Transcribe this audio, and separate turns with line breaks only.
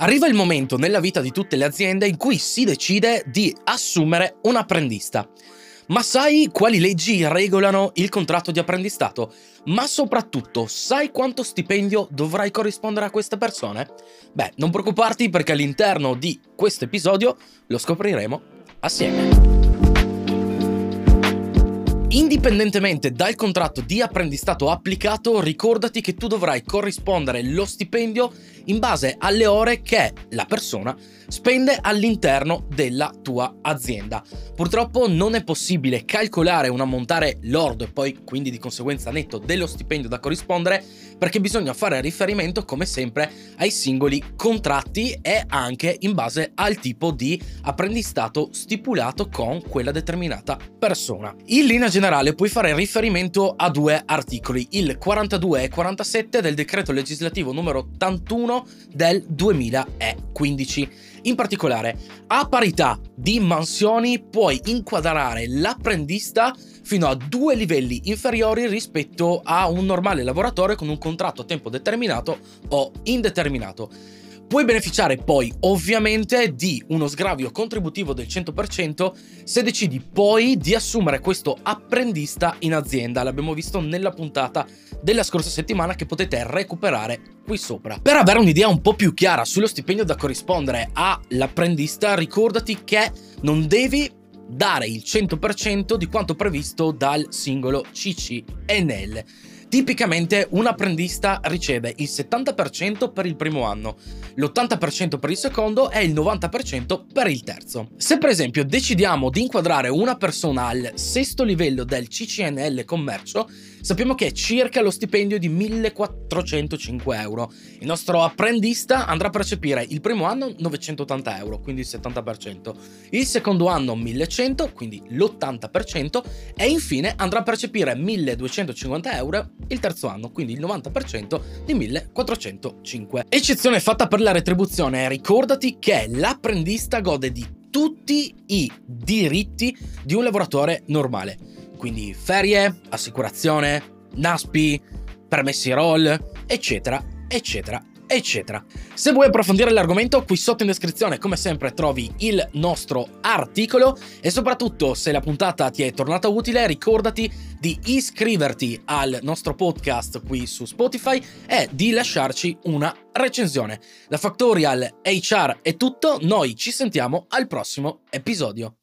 Arriva il momento nella vita di tutte le aziende in cui si decide di assumere un apprendista. Ma sai quali leggi regolano il contratto di apprendistato? Ma soprattutto, sai quanto stipendio dovrai corrispondere a queste persone? Beh, non preoccuparti perché all'interno di questo episodio lo scopriremo assieme. Indipendentemente dal contratto di apprendistato applicato, ricordati che tu dovrai corrispondere lo stipendio in base alle ore che la persona spende all'interno della tua azienda. Purtroppo non è possibile calcolare un ammontare lordo e poi quindi di conseguenza netto dello stipendio da corrispondere perché bisogna fare riferimento come sempre ai singoli contratti e anche in base al tipo di apprendistato stipulato con quella determinata persona. In linea generale puoi fare riferimento a due articoli, il 42 e 47 del decreto legislativo numero 81 del 2015. In particolare, a parità di mansioni puoi inquadrare l'apprendista fino a due livelli inferiori rispetto a un normale lavoratore con un contratto a tempo determinato o indeterminato. Puoi beneficiare poi ovviamente di uno sgravio contributivo del 100% se decidi poi di assumere questo apprendista in azienda. L'abbiamo visto nella puntata della scorsa settimana che potete recuperare qui sopra. Per avere un'idea un po' più chiara sullo stipendio da corrispondere all'apprendista, ricordati che non devi dare il 100% di quanto previsto dal singolo CCNL. Tipicamente un apprendista riceve il 70% per il primo anno, l'80% per il secondo e il 90% per il terzo. Se per esempio decidiamo di inquadrare una persona al sesto livello del CCNL commercio, sappiamo che è circa lo stipendio di 1405 euro. Il nostro apprendista andrà a percepire il primo anno 980 euro, quindi il 70%, il secondo anno 1100, quindi l'80%, e infine andrà a percepire 1250 euro il terzo anno, quindi il 90% di 1405. Eccezione fatta per la retribuzione, ricordati che l'apprendista gode di tutti i diritti di un lavoratore normale quindi ferie, assicurazione, NASPI, permessi roll, eccetera, eccetera, eccetera. Se vuoi approfondire l'argomento, qui sotto in descrizione, come sempre, trovi il nostro articolo e soprattutto, se la puntata ti è tornata utile, ricordati di iscriverti al nostro podcast qui su Spotify e di lasciarci una recensione. Da Factorial HR è tutto, noi ci sentiamo al prossimo episodio.